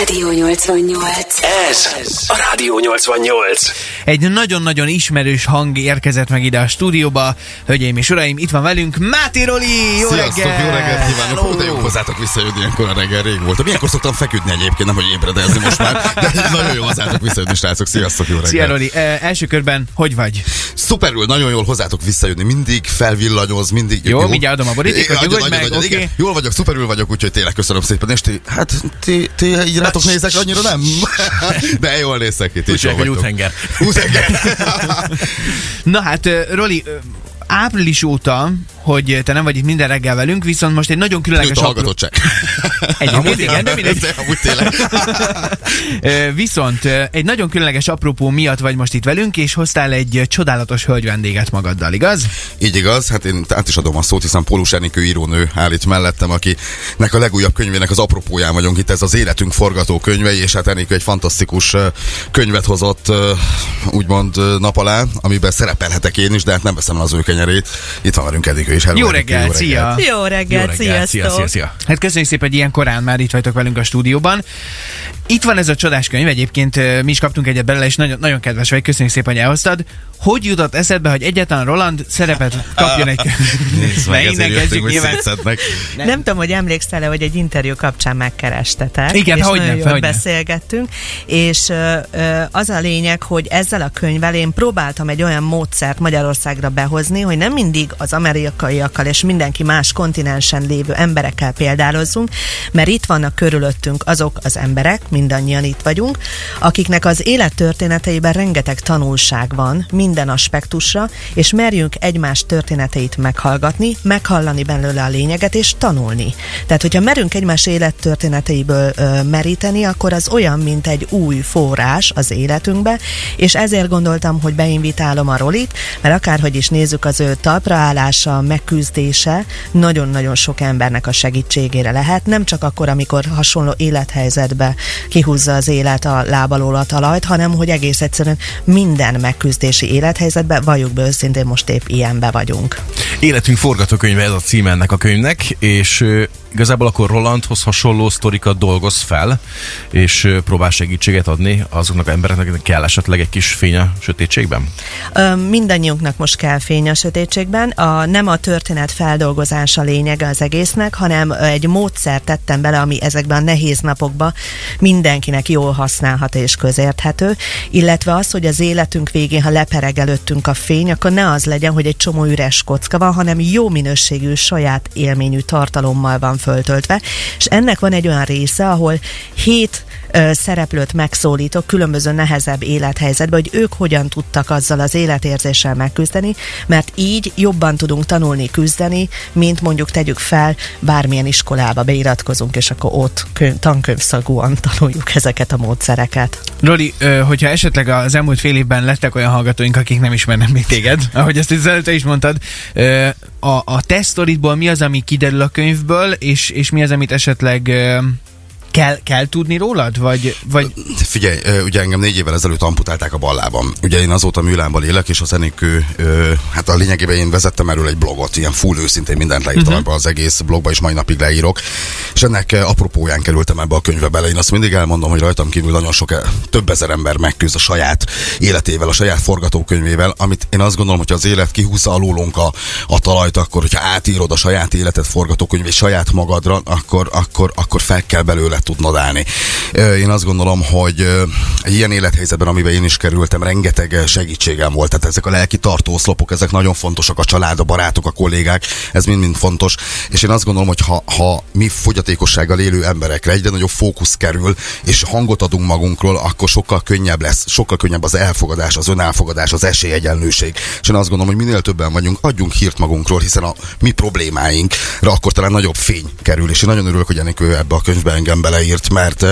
Rádió 88. Ez a Rádió 88. Egy nagyon-nagyon ismerős hang érkezett meg ide a stúdióba. Hölgyeim és uraim, itt van velünk Máté Roli! Jó Sziasztok, reggel! jó reggelt kívánok! Hú, de jó hozzátok visszajönni ilyenkor a reggel, rég volt. Milyenkor szoktam feküdni egyébként, nem hogy ébredezni most már, de nagyon jó hozzátok visszajönni, srácok. Sziasztok, jó reggel! Szia Roli, eh, első körben hogy vagy? Szuperül, nagyon jól hozzátok visszajönni, mindig felvillanyoz, mindig... Jó, mindjárt adom a borítékot, nyugodj meg, adjon, oké? igen. Jól vagyok, szuperül vagyok, úgyhogy tényleg köszönöm szépen. És ti, hát ti, ti így rátok nézek, annyira nem? De jól nézek jól Úgy hogy úthenger. Na hát, Roli, április óta, hogy te nem vagy itt minden reggel velünk, viszont most egy nagyon különleges... Nőtt a apró- hallgatottság. Egyébként igen, de mindegy. De Amúgy tényleg. Viszont egy nagyon különleges apropó miatt vagy most itt velünk, és hoztál egy csodálatos hölgy vendéget magaddal, igaz? Így igaz, hát én át is adom a szót, hiszen Pólus Enikő írónő áll itt mellettem, akinek a legújabb könyvének az apropóján vagyunk itt, ez az Életünk forgatókönyve, és hát Enikő egy fantasztikus könyvet hozott, úgymond nap alá, amiben szerepelhetek én is, de hát nem veszem az ő kenyerét. Itt van velünk Enikő is. Hello, Jó reggel, szia! Jó reggelt, Jó reggelt, sziasztok! szia, szia, szia. Hát köszönjük szépen, hogy ilyen korán már itt vagytok velünk a stúdióban. Itt van ez a csodás könyv, egyébként mi is kaptunk egyet belőle, és nagyon, nagyon kedves vagy, köszönjük szépen, hogy elhoztad. Hogy jutott eszedbe, hogy egyáltalán Roland szerepet kapjon egy meg, innen kezdjük hogy nyilván. Nem tudom, hogy emlékszel-e, hogy egy interjú kapcsán megkerestetek. Igen, és nagyon jól hogyne. beszélgettünk, és ö, ö, az a lényeg, hogy ezzel a könyvvel én próbáltam egy olyan módszert Magyarországra behozni, hogy nem mindig az amerikaiakkal és mindenki más kontinensen lévő emberekkel példálozzunk, mert itt vannak körülöttünk azok az emberek, mindannyian itt vagyunk, akiknek az élettörténeteiben rengeteg tanulság van minden aspektusra, és merjünk egymás történeteit meghallgatni, meghallani belőle a lényeget, és tanulni. Tehát, hogyha merünk egymás élettörténeteiből ö, meríteni, akkor az olyan, mint egy új forrás az életünkbe, és ezért gondoltam, hogy beinvitálom a Rolit, mert akárhogy is nézzük az ő talpraállása, megküzdése, nagyon-nagyon sok embernek a segítségére lehet, nem csak akkor, amikor hasonló élethelyzetbe kihúzza az élet a lábalól a talajt, hanem hogy egész egyszerűen minden megküzdési élethelyzetben, valljuk be őszintén, most épp ilyenbe vagyunk. Életünk forgatókönyve ez a cím ennek a könyvnek, és igazából akkor Rolandhoz hasonló sztorikat dolgoz fel, és próbál segítséget adni azoknak az embereknek, akiknek kell esetleg egy kis fény a sötétségben. Ö, mindannyiunknak most kell fény a sötétségben. A, nem a történet feldolgozása lényege az egésznek, hanem egy módszer tettem bele, ami ezekben a nehéz napokban mindenkinek jól használható és közérthető, illetve az, hogy az életünk végén, ha lepereg előttünk a fény, akkor ne az legyen, hogy egy csomó üres kocka van, hanem jó minőségű, saját élményű tartalommal van föltöltve, és ennek van egy olyan része, ahol hét szereplőt megszólítok különböző nehezebb élethelyzetben, hogy ők hogyan tudtak azzal az életérzéssel megküzdeni, mert így jobban tudunk tanulni küzdeni, mint mondjuk tegyük fel, bármilyen iskolába beiratkozunk, és akkor ott könyv, tankönyvszagúan tanuljuk ezeket a módszereket. Roli, hogyha esetleg az elmúlt fél évben lettek olyan hallgatóink, akik nem ismernek még téged, ahogy ezt az előtte is mondtad, a, a te mi az, ami kiderül a könyvből, és, és mi az, amit esetleg kell, kell tudni rólad? Vagy, vagy Figyelj, ugye engem négy évvel ezelőtt amputálták a ballában. Ugye én azóta műlámban élek, és a zenékő, ö, hát a lényegében én vezettem erről egy blogot, ilyen full őszintén mindent leírtam uh-huh. ebbe az egész blogba, és mai napig leírok. És ennek apropóján kerültem ebbe a könyvbe bele. Én azt mindig elmondom, hogy rajtam kívül nagyon sok, több ezer ember megküzd a saját életével, a saját forgatókönyvével, amit én azt gondolom, hogy az élet kihúzza alólunk a, a talajt, akkor, hogyha átírod a saját életed forgatókönyvét saját magadra, akkor, akkor, akkor fel kell belőle tudnod állni. Én azt gondolom, hogy egy ilyen élethelyzetben, amiben én is kerültem, rengeteg segítségem volt. Tehát ezek a lelki tartóoszlopok, ezek nagyon fontosak, a család, a barátok, a kollégák, ez mind-mind fontos. És én azt gondolom, hogy ha, ha mi fogyatékossággal élő emberekre egyre nagyobb fókusz kerül, és hangot adunk magunkról, akkor sokkal könnyebb lesz, sokkal könnyebb az elfogadás, az önelfogadás, az esélyegyenlőség. És én azt gondolom, hogy minél többen vagyunk, adjunk hírt magunkról, hiszen a mi problémáinkra akkor talán nagyobb fény kerül. És én nagyon örülök, hogy Enikő ebbe a könyvbe engem beleírt, mert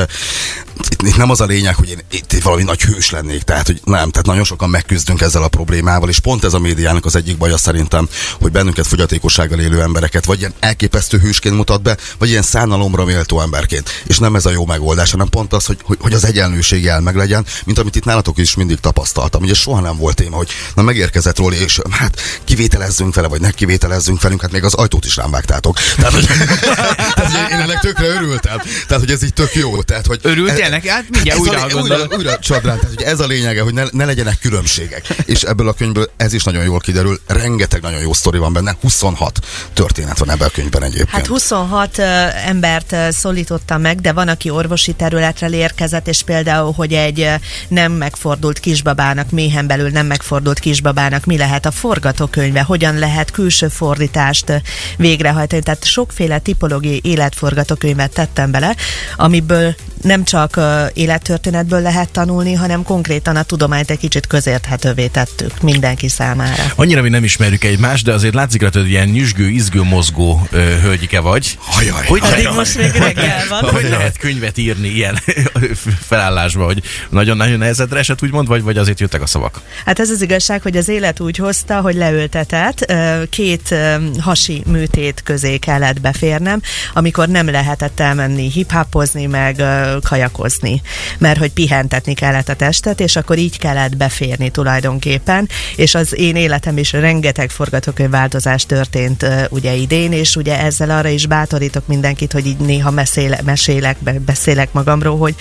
itt, itt nem az a lényeg, hogy én itt valami nagy hős lennék, tehát hogy nem, tehát nagyon sokan megküzdünk ezzel a problémával, és pont ez a médiának az egyik baja szerintem, hogy bennünket fogyatékossággal élő embereket vagy ilyen elképesztő hősként mutat be, vagy ilyen szánalomra méltó emberként. És nem ez a jó megoldás, hanem pont az, hogy, hogy, hogy az egyenlőség el meg legyen, mint amit itt nálatok is mindig tapasztaltam. Ugye soha nem volt téma, hogy na megérkezett róla, és hát kivételezzünk vele, vagy ne kivételezzünk velünk, hát még az ajtót is rám vágtátok. Tehát, hogy, tehát, hogy én ennek tökre örültem. Tehát, hogy ez így tök jó. Tehát, hogy Örültél neki? Hát mindjárt újra, a, ha újra, újra csodrán, tehát hogy ez a lényege, hogy ne, ne legyenek különbségek. És ebből a könyvből ez is nagyon jól kiderül, rengeteg nagyon jó sztori van benne, 26 történet van ebben a könyvben egyébként. Hát 26 uh, embert uh, szólítottam meg, de van, aki orvosi területre érkezett, és például, hogy egy uh, nem megfordult kisbabának, méhen belül nem megfordult kisbabának mi lehet a forgatókönyve, hogyan lehet külső fordítást uh, végrehajtani. Tehát sokféle tipológiai életforgatókönyvet tettem bele, amiből nem csak élettörténetből lehet tanulni, hanem konkrétan a tudományt egy kicsit közérthetővé tettük mindenki számára. Annyira mi nem ismerjük egymást, de azért látszik rajta, hogy ilyen nyüzsgő, izgő, mozgó ö, hölgyike vagy. Hajaj, Hogy Addig lehet, most még reggel van. hogy lehet könyvet írni ilyen felállásba, hogy nagyon-nagyon nehezedre esett, úgymond, vagy, vagy azért jöttek a szavak? Hát ez az igazság, hogy az élet úgy hozta, hogy leültetett, két hasi műtét közé kellett beférnem, amikor nem lehetett elmenni hiphopozni, meg kajakozni, mert hogy pihentetni kellett a testet, és akkor így kellett beférni tulajdonképpen, és az én életem is rengeteg forgatókönyvváltozás történt ö, ugye idén, és ugye ezzel arra is bátorítok mindenkit, hogy így néha meséle, mesélek, be- beszélek magamról, hogy,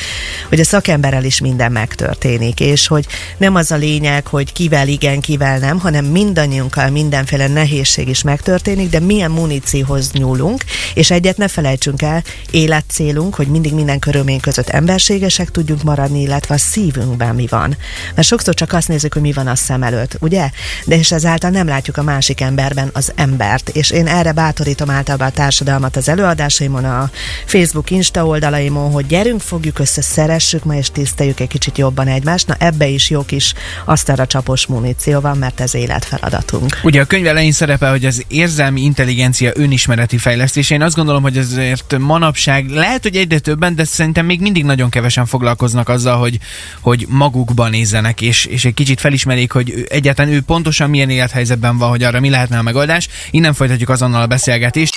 hogy a szakemberrel is minden megtörténik, és hogy nem az a lényeg, hogy kivel igen, kivel nem, hanem mindannyiunkkal mindenféle nehézség is megtörténik, de milyen munícióhoz nyúlunk, és egyet ne felejtsünk el, életcélunk, hogy mindig minden körülmény között emberségesek tudjunk maradni, illetve a szívünkben mi van. Mert sokszor csak azt nézzük, hogy mi van a szem előtt, ugye? De és ezáltal nem látjuk a másik emberben az embert, és én erre bátorítom általában a társadalmat az előadásaimon, a Facebook, Insta oldalaimon, hogy gyerünk, fogjuk össze, szeressük ma, és tiszteljük egy kicsit jobban egymást. Na ebbe is jó kis asztalra csapos muníció van, mert ez életfeladatunk. Ugye a könyv elején szerepel, hogy az érzelmi intelligencia önismereti fejlesztés. Én azt gondolom, hogy ezért manapság lehet, hogy egyre többen, de szerintem még mindig nagyon kevesen foglalkoznak azzal, hogy, hogy magukban nézzenek, és, és egy kicsit felismerik, hogy egyáltalán ő pontosan milyen élethelyzetben van, hogy arra mi lehetne a megoldás. Innen folytatjuk azonnal a beszélgetést.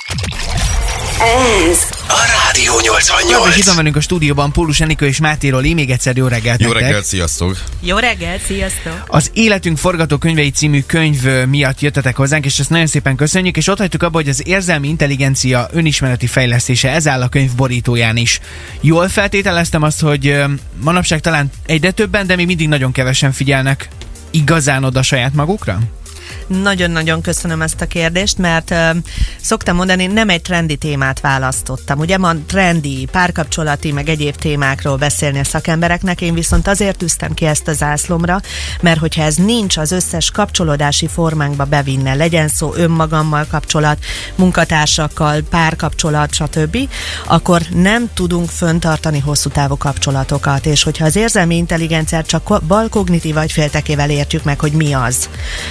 Ez a Rádió És itt 88. van velünk a stúdióban Pólus Enikő és Máté Roli. Még egyszer jó reggelt Jó reggelt, sziasztok! Jó reggelt, sziasztok! Az Életünk forgatókönyvei című könyv miatt jöttetek hozzánk, és ezt nagyon szépen köszönjük, és ott hagytuk abba, hogy az érzelmi intelligencia önismereti fejlesztése, ez áll a könyv borítóján is. Jól feltételeztem azt, hogy manapság talán egyre többen, de még mindig nagyon kevesen figyelnek igazán oda saját magukra? Nagyon-nagyon köszönöm ezt a kérdést, mert uh, szoktam mondani, nem egy trendi témát választottam. Ugye ma trendi, párkapcsolati, meg egyéb témákról beszélni a szakembereknek, én viszont azért tűztem ki ezt a zászlomra, mert hogyha ez nincs az összes kapcsolódási formánkba bevinne, legyen szó önmagammal kapcsolat, munkatársakkal, párkapcsolat, stb., akkor nem tudunk föntartani hosszú távú kapcsolatokat, és hogyha az érzelmi intelligenciát csak bal kognitív agyféltekével értjük meg, hogy mi az,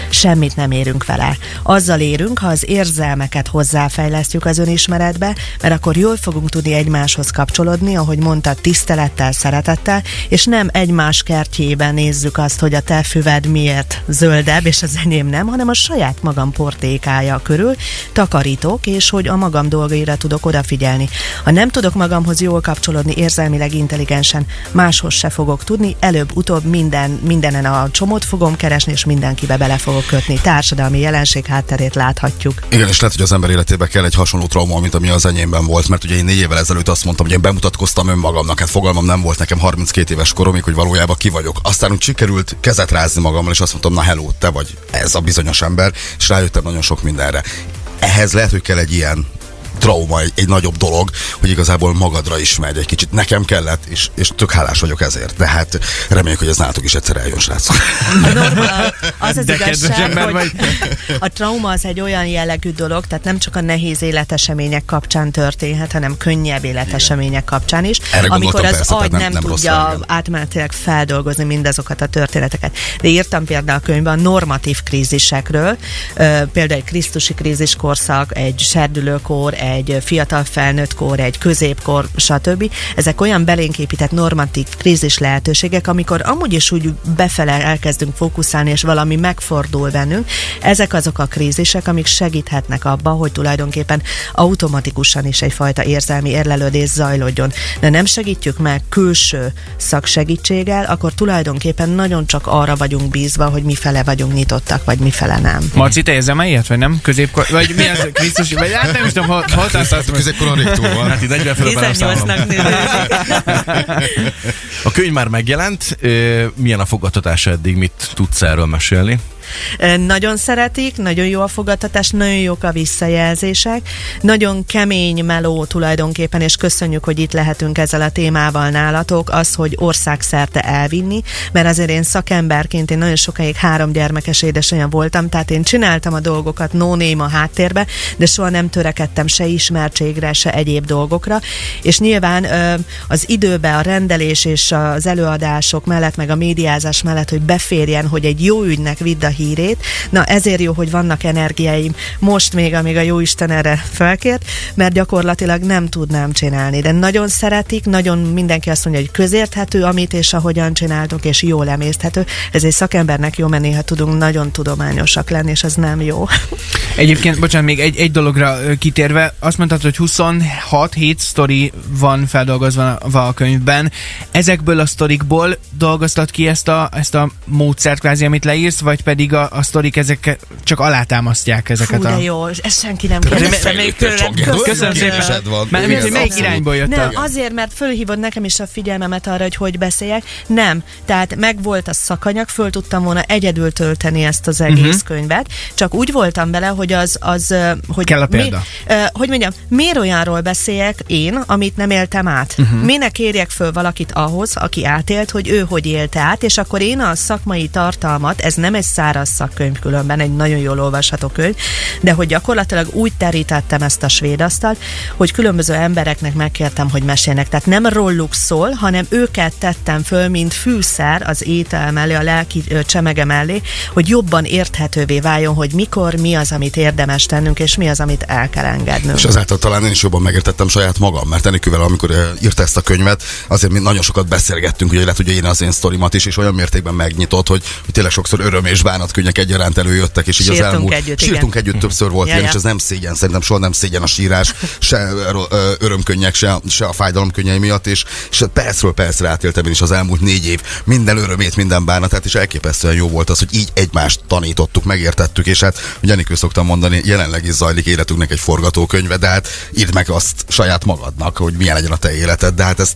semmit nem érünk vele. Azzal érünk, ha az érzelmeket hozzáfejlesztjük az önismeretbe, mert akkor jól fogunk tudni egymáshoz kapcsolódni, ahogy mondta, tisztelettel, szeretettel, és nem egymás kertjében nézzük azt, hogy a te füved miért zöldebb, és az enyém nem, hanem a saját magam portékája körül takarítok, és hogy a magam dolgaira tudok odafigyelni. Ha nem tudok magamhoz jól kapcsolódni érzelmileg intelligensen, máshoz se fogok tudni, előbb-utóbb minden, mindenen a csomót fogom keresni, és mindenkibe bele fogok kötni. Társadalmi jelenség hátterét láthatjuk. Igen, és lehet, hogy az ember életébe kell egy hasonló trauma, mint ami az enyémben volt, mert ugye én négy évvel ezelőtt azt mondtam, hogy én bemutatkoztam önmagamnak, hát fogalmam nem volt nekem 32 éves koromig, hogy valójában ki vagyok. Aztán úgy sikerült kezet rázni magammal, és azt mondtam, na hello, te vagy ez a bizonyos ember, és rájöttem nagyon sok mindenre. Ehhez lehet, hogy kell egy ilyen trauma, egy, egy nagyobb dolog, hogy igazából magadra ismerj egy kicsit. Nekem kellett, és, és tök hálás vagyok ezért. De hát reméljük, hogy ez nálatok is egyszer eljön, srácok. A norma, az az De igazság, hogy vagy. a trauma az egy olyan jellegű dolog, tehát nem csak a nehéz életesemények kapcsán történhet, hanem könnyebb életesemények kapcsán is, Erre amikor az persze, agy nem- nem, tudja átmenetileg feldolgozni mindazokat a történeteket. De írtam például a könyvben a normatív krízisekről, például egy krisztusi kríziskorszak, egy serdülőkor, egy fiatal felnőttkor, egy középkor, stb. Ezek olyan belénk épített normatív krízis lehetőségek, amikor amúgy is úgy befele elkezdünk fókuszálni, és valami megfordul bennünk. Ezek azok a krízisek, amik segíthetnek abba, hogy tulajdonképpen automatikusan is egyfajta érzelmi érlelődés zajlódjon. De nem segítjük meg külső szaksegítséggel, akkor tulajdonképpen nagyon csak arra vagyunk bízva, hogy mi fele vagyunk nyitottak, vagy mi fele nem. Marci, te érzem ilyet, vagy nem? Középkor, vagy mi az? Krisztus, vagy hát nem is tudom, ha, ha Középkoron rég túl van. Hát így 40 fölött már nem számolom. 18-nak néződik. A könyv már megjelent, milyen a fogadtatása eddig, mit tudsz erről mesélni? Nagyon szeretik, nagyon jó a fogadtatás, nagyon jók a visszajelzések, nagyon kemény meló tulajdonképpen, és köszönjük, hogy itt lehetünk ezzel a témával nálatok, az, hogy országszerte elvinni, mert azért én szakemberként, én nagyon sokáig három gyermekes édesanyja voltam, tehát én csináltam a dolgokat no a háttérbe, de soha nem törekedtem se ismertségre, se egyéb dolgokra, és nyilván az időbe a rendelés és az előadások mellett, meg a médiázás mellett, hogy beférjen, hogy egy jó ügynek vidd a hírét. Na ezért jó, hogy vannak energiáim most még, amíg a jó Isten erre felkért, mert gyakorlatilag nem tudnám csinálni. De nagyon szeretik, nagyon mindenki azt mondja, hogy közérthető, amit és ahogyan csináltok, és jól emészthető. Ez egy szakembernek jó menni, ha tudunk nagyon tudományosak lenni, és az nem jó. Egyébként, bocsánat, még egy, egy dologra kitérve, azt mondtad, hogy 26 hét sztori van feldolgozva a könyvben. Ezekből a sztorikból dolgoztad ki ezt a, ezt a módszert kvázi, amit leírsz, vagy pedig a, a sztorik ezek csak alátámasztják ezeket Fú, a... de jó, ezt senki nem Te kérdezte még tőlem. Köszönöm szépen. Mert hogy melyik irányból jött Nem, azért, mert fölhívod nekem is a figyelmemet arra, hogy hogy beszéljek. Nem. Tehát megvolt a szakanyag, föl tudtam volna egyedül tölteni ezt az egész uh-huh. könyvet. Csak úgy voltam vele, hogy az, az ö, hogy Kell a példa. Mi, hogy mondjam, miért olyanról beszéljek én, amit nem éltem át? Uh-huh. Minek érjek föl valakit ahhoz, aki átélt, hogy ő hogy élte át, és akkor én a szakmai tartalmat, ez nem egy száraz szakkönyv különben, egy nagyon jól olvasható könyv, de hogy gyakorlatilag úgy terítettem ezt a svéd asztalt, hogy különböző embereknek megkértem, hogy mesélnek. Tehát nem róluk szól, hanem őket tettem föl, mint fűszer az étel mellé, a lelki csemege mellé, hogy jobban érthetővé váljon, hogy mikor, mi az, amit érdemes tennünk, és mi az, amit el kell engednünk. És ezáltal talán én is jobban megértettem saját magam, mert Enikővel, amikor írta ezt a könyvet, azért mi nagyon sokat beszélgettünk, ugye le tudja írni az én sztorimat is, és olyan mértékben megnyitott, hogy, hogy tényleg sokszor öröm és bánatkönnyek egyaránt előjöttek, és így az Sírtunk elmúlt... együtt, sírtunk igen. együtt, többször volt Ja, ilyen, ja. és ez nem szégyen, szerintem soha nem szégyen a sírás, se örömkönnyek, se, se a fájdalomkönnyei miatt, és, és percről percre átéltem én is az elmúlt négy év minden örömét, minden bánatát, és elképesztően jó volt az, hogy így egymást tanítottuk, megértettük, és hát, hogy Enikő szoktam mondani, jelenleg is zajlik életünknek egy forgatókönyve, de hát írd meg azt saját magadnak, hogy milyen legyen a te életed, de hát ez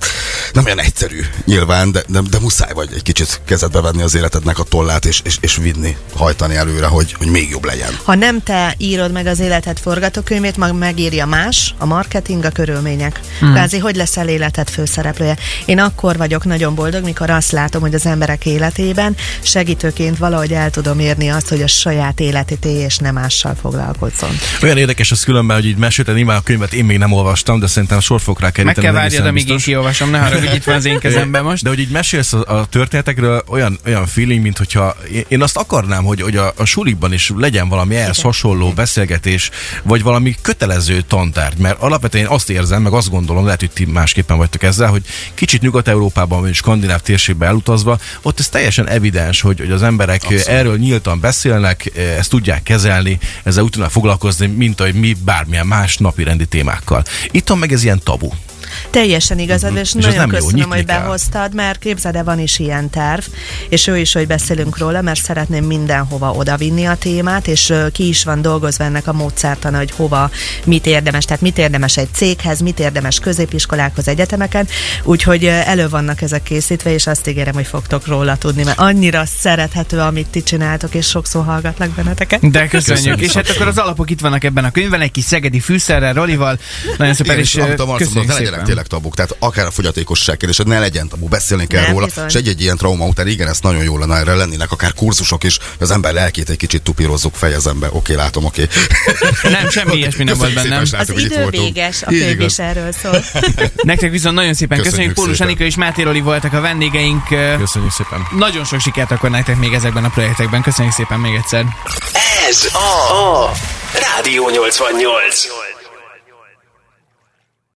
nem olyan egyszerű nyilván, de, de, de muszáj vagy egy kicsit kezedbe venni az életednek a tollát, és, és, és vinni, hajtani előre, hogy, hogy még jobb legyen. Ha nem te írod meg az életed forgatókönyvét, mag megírja más, a marketing, a körülmények. Hmm. Kvázi, hogy leszel életed főszereplője. Én akkor vagyok nagyon boldog, mikor azt látom, hogy az emberek életében segítőként valahogy el tudom érni azt, hogy a saját életét élj, és nem mással foglalkozzon. Olyan érdekes az különben, hogy így mesélted nyilván a könyvet, én még nem olvastam, de szerintem sor fog rá Meg keríteni. kell ez várjad, amíg én kiolvasom, ne haragudj, itt van az én kezemben most. De hogy így mesélsz a, a történetekről, olyan, olyan feeling, mint hogyha én- én azt akarnám, hogy, hogy a, a sulikban is legyen valami ehhez hasonló beszélgetés, vagy valami kötelező tantárgy, mert alapvetően én azt érzem, meg azt gondolom, lehet, hogy ti másképpen vagytok ezzel, hogy kicsit Nyugat-Európában, vagy skandináv térségben elutazva, ott ez teljesen evidens, hogy, hogy az emberek Abszolút. erről nyíltan beszélnek, ezt tudják kezelni, ezzel úgy tudnak foglalkozni, mint ahogy mi bármilyen más napi rendi témákkal. Itt meg ez ilyen tabu. Teljesen igazad, és, ez nagyon nem jó, köszönöm, nyitni hogy kell. behoztad, mert képzeld el, van is ilyen terv, és ő is, hogy beszélünk róla, mert szeretném mindenhova odavinni a témát, és ki is van dolgozva ennek a módszertana, hogy hova, mit érdemes, tehát mit érdemes egy céghez, mit érdemes középiskolákhoz, egyetemeken, úgyhogy elő vannak ezek készítve, és azt ígérem, hogy fogtok róla tudni, mert annyira szerethető, amit ti csináltok, és sokszor hallgatlak benneteket. De köszönjük. Köszönjük és hát akkor az alapok itt vannak ebben a könyvben, egy kis szegedi fűszerrel, Rolival. Nagyon szépen, Igen, és és köszönjük szépen. Tényleg tabuk, tehát akár a fogyatékosság kérdése, ne legyen tabu, beszélni kell Nem, róla, bizony. és egy-egy ilyen trauma után igen, ezt nagyon jó lenne erre lennének akár kurzusok is, hogy az ember lelkét egy kicsit tupírozzuk fejezembe. Oké, látom, oké. Nem, semmi ilyesmi nem volt bennem. szépen, Az idő véges, a könyv is erről szól. Nektek viszont nagyon szépen köszönjük. Pólus. Anika és Máté Roli voltak a vendégeink. Köszönjük szépen. Nagyon sok sikert akkor nektek még ezekben a projektekben. Köszönjük szépen még egyszer. Ez a, a Rádió 88.